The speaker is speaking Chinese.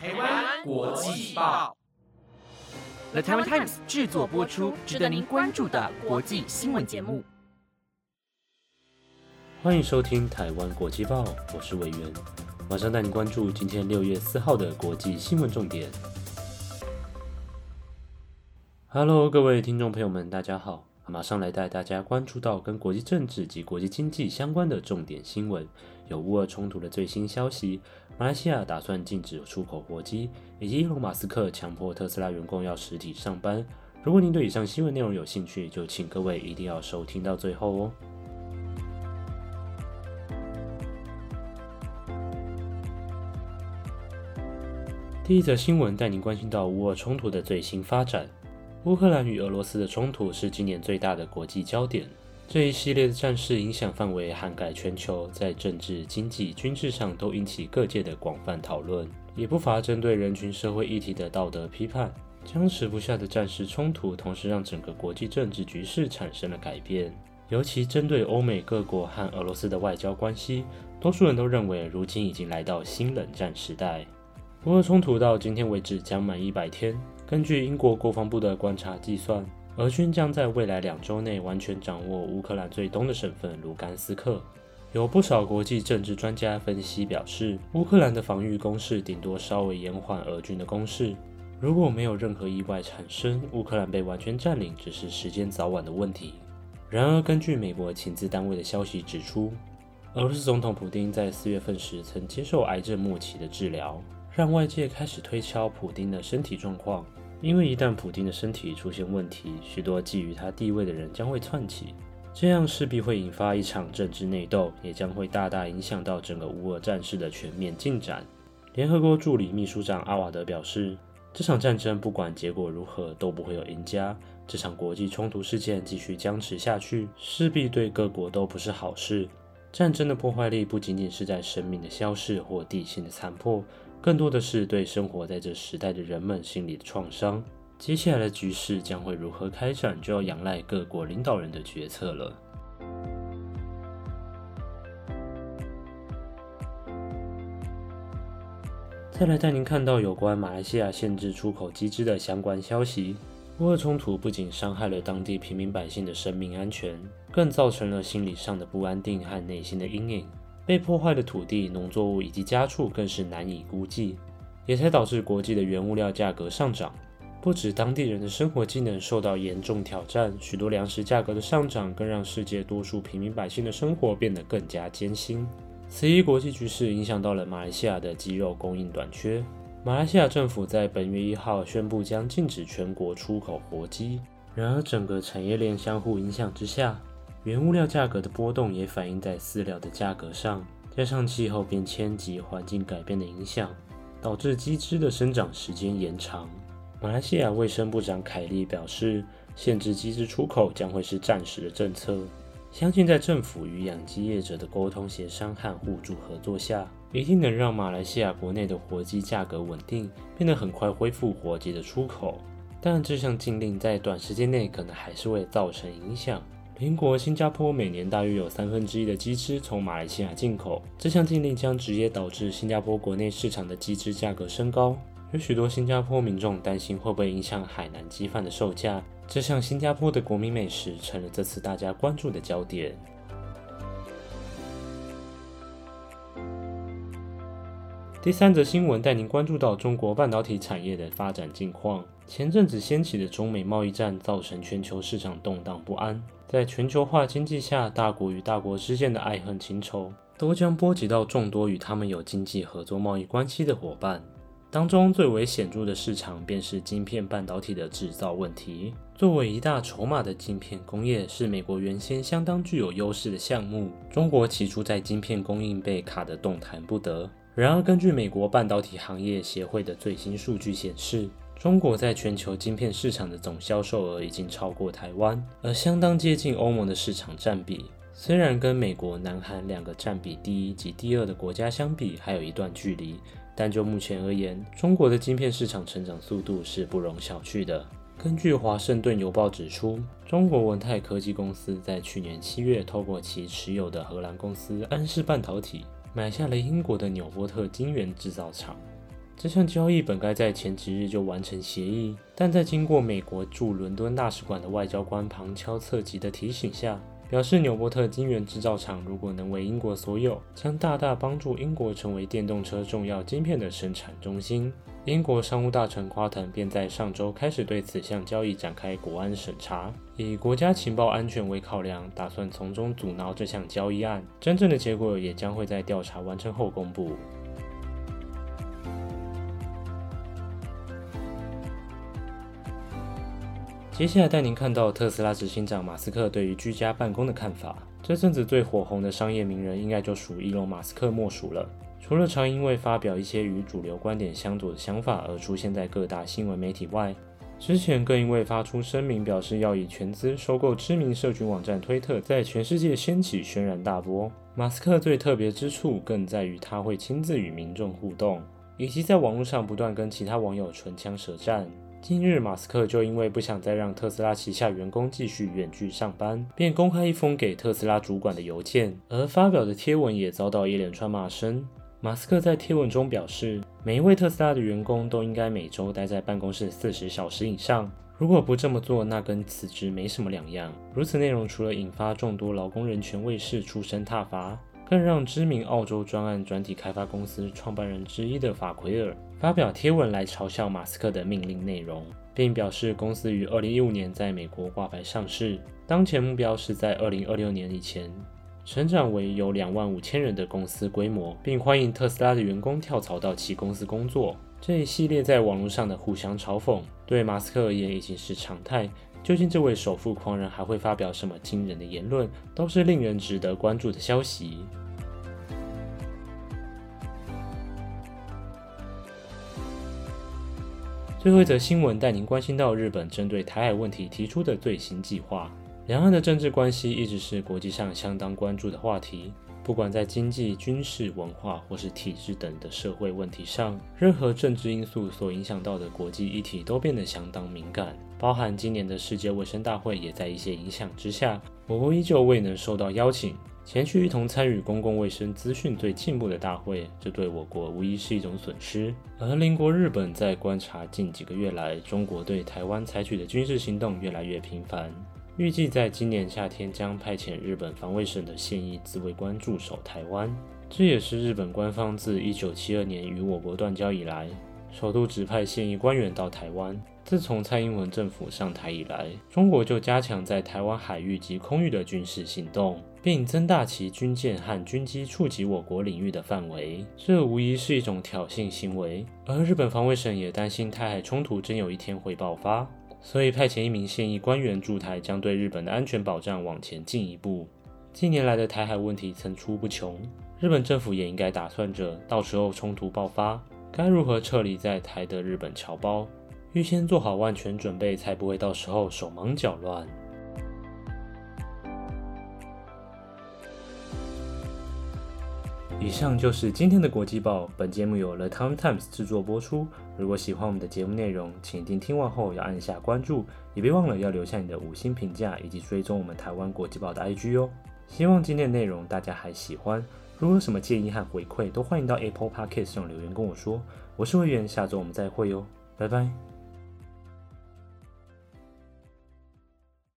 台湾国际报，The Taiwan Times 制作播出，值得您关注的国际新闻节目。欢迎收听台湾国际报，我是委员，马上带您关注今天六月四号的国际新闻重点。Hello，各位听众朋友们，大家好。马上来带大家关注到跟国际政治及国际经济相关的重点新闻，有乌俄冲突的最新消息，马来西亚打算禁止出口火鸡，以及伊隆马斯克强迫特斯拉员工要实体上班。如果您对以上新闻内容有兴趣，就请各位一定要收听到最后哦。第一则新闻带您关心到乌俄冲突的最新发展。乌克兰与俄罗斯的冲突是今年最大的国际焦点。这一系列的战事影响范围涵盖全球，在政治、经济、军事上都引起各界的广泛讨论，也不乏针对人群社会议题的道德批判。僵持不下的战事冲突，同时让整个国际政治局势产生了改变。尤其针对欧美各国和俄罗斯的外交关系，多数人都认为，如今已经来到新冷战时代。俄乌冲突到今天为止将满一百天。根据英国国防部的观察计算，俄军将在未来两周内完全掌握乌克兰最东的省份卢甘斯克。有不少国际政治专家分析表示，乌克兰的防御攻势顶多稍微延缓俄军的攻势。如果没有任何意外产生，乌克兰被完全占领只是时间早晚的问题。然而，根据美国情资单位的消息指出，俄罗斯总统普京在四月份时曾接受癌症末期的治疗，让外界开始推敲普京的身体状况。因为一旦普京的身体出现问题，许多觊觎他地位的人将会窜起，这样势必会引发一场政治内斗，也将会大大影响到整个乌俄战事的全面进展。联合国助理秘书长阿瓦德表示，这场战争不管结果如何都不会有赢家。这场国际冲突事件继续僵持下去，势必对各国都不是好事。战争的破坏力不仅仅是在生命的消逝或地形的残破。更多的是对生活在这时代的人们心理的创伤。接下来的局势将会如何开展，就要仰赖各国领导人的决策了。再来带您看到有关马来西亚限制出口机制的相关消息。乌俄冲突不仅伤害了当地平民百姓的生命安全，更造成了心理上的不安定和内心的阴影。被破坏的土地、农作物以及家畜更是难以估计，也才导致国际的原物料价格上涨。不止当地人的生活技能受到严重挑战，许多粮食价格的上涨更让世界多数平民百姓的生活变得更加艰辛。此一国际局势影响到了马来西亚的鸡肉供应短缺。马来西亚政府在本月一号宣布将禁止全国出口活鸡，然而整个产业链相互影响之下。原物料价格的波动也反映在饲料的价格上，加上气候变迁及环境改变的影响，导致鸡只的生长时间延长。马来西亚卫生部长凯利表示，限制鸡只出口将会是暂时的政策，相信在政府与养鸡业者的沟通协商和互助合作下，一定能让马来西亚国内的活鸡价格稳定，变得很快恢复活鸡的出口。但这项禁令在短时间内可能还是会造成影响。邻国新加坡每年大约有三分之一的鸡只从马来西亚进口，这项禁令将直接导致新加坡国内市场的鸡只价格升高。有许多新加坡民众担心会不会影响海南鸡饭的售价，这项新加坡的国民美食成了这次大家关注的焦点。第三则新闻带您关注到中国半导体产业的发展近况。前阵子掀起的中美贸易战造成全球市场动荡不安。在全球化经济下，大国与大国之间的爱恨情仇都将波及到众多与他们有经济合作贸易关系的伙伴。当中最为显著的市场便是晶片半导体的制造问题。作为一大筹码的晶片工业，是美国原先相当具有优势的项目。中国起初在晶片供应被卡得动弹不得。然而，根据美国半导体行业协会的最新数据显示，中国在全球晶片市场的总销售额已经超过台湾，而相当接近欧盟的市场占比。虽然跟美国、南韩两个占比第一及第二的国家相比还有一段距离，但就目前而言，中国的晶片市场成长速度是不容小觑的。根据《华盛顿邮报》指出，中国文泰科技公司在去年七月透过其持有的荷兰公司安氏半导体。买下了英国的纽波特晶圆制造厂。这项交易本该在前几日就完成协议，但在经过美国驻伦敦大使馆的外交官旁敲侧击的提醒下，表示纽波特晶圆制造厂如果能为英国所有，将大大帮助英国成为电动车重要晶片的生产中心。英国商务大臣夸腾便在上周开始对此项交易展开国安审查，以国家情报安全为考量，打算从中阻挠这项交易案。真正的结果也将会在调查完成后公布。接下来带您看到特斯拉执行长马斯克对于居家办公的看法。这阵子最火红的商业名人，应该就属伊隆马斯克莫属了。除了常因为发表一些与主流观点相左的想法而出现在各大新闻媒体外，之前更因为发出声明表示要以全资收购知名社群网站推特，在全世界掀起轩然大波。马斯克最特别之处更在于他会亲自与民众互动，以及在网络上不断跟其他网友唇枪舌战。近日，马斯克就因为不想再让特斯拉旗下员工继续远距上班，便公开一封给特斯拉主管的邮件，而发表的贴文也遭到一连串骂声。马斯克在贴文中表示，每一位特斯拉的员工都应该每周待在办公室四十小时以上。如果不这么做，那跟辞职没什么两样。如此内容除了引发众多劳工人权卫士出声挞伐，更让知名澳洲专案专题开发公司创办人之一的法奎尔发表贴文来嘲笑马斯克的命令内容，并表示公司于二零一五年在美国挂牌上市，当前目标是在二零二六年以前。成长为有两万五千人的公司规模，并欢迎特斯拉的员工跳槽到其公司工作。这一系列在网络上的互相嘲讽，对马斯克而言已经是常态。究竟这位首富狂人还会发表什么惊人的言论，都是令人值得关注的消息。最后一则新闻带您关心到日本针对台海问题提出的最新计划。两岸的政治关系一直是国际上相当关注的话题，不管在经济、军事、文化或是体制等的社会问题上，任何政治因素所影响到的国际议题都变得相当敏感。包含今年的世界卫生大会也在一些影响之下，我国依旧未能受到邀请前去一同参与公共卫生资讯最进步的大会，这对我国无疑是一种损失。而邻国日本在观察近几个月来中国对台湾采取的军事行动越来越频繁。预计在今年夏天将派遣日本防卫省的现役自卫官驻守台湾，这也是日本官方自1972年与我国断交以来，首度指派现役官员到台湾。自从蔡英文政府上台以来，中国就加强在台湾海域及空域的军事行动，并增大其军舰和军机触及我国领域的范围，这无疑是一种挑衅行为。而日本防卫省也担心台海冲突真有一天会爆发。所以派遣一名现役官员驻台，将对日本的安全保障往前进一步。近年来的台海问题层出不穷，日本政府也应该打算着，到时候冲突爆发，该如何撤离在台的日本侨胞，预先做好万全准备，才不会到时候手忙脚乱。以上就是今天的国际报。本节目由 The Times 制作播出。如果喜欢我们的节目内容，请一定听完后要按下关注，也别忘了要留下你的五星评价以及追踪我们台湾国际报的 IG 哦。希望今天的内容大家还喜欢。如果有什么建议和回馈，都欢迎到 Apple Podcast 上留言跟我说。我是会员，下周我们再会哟，拜拜。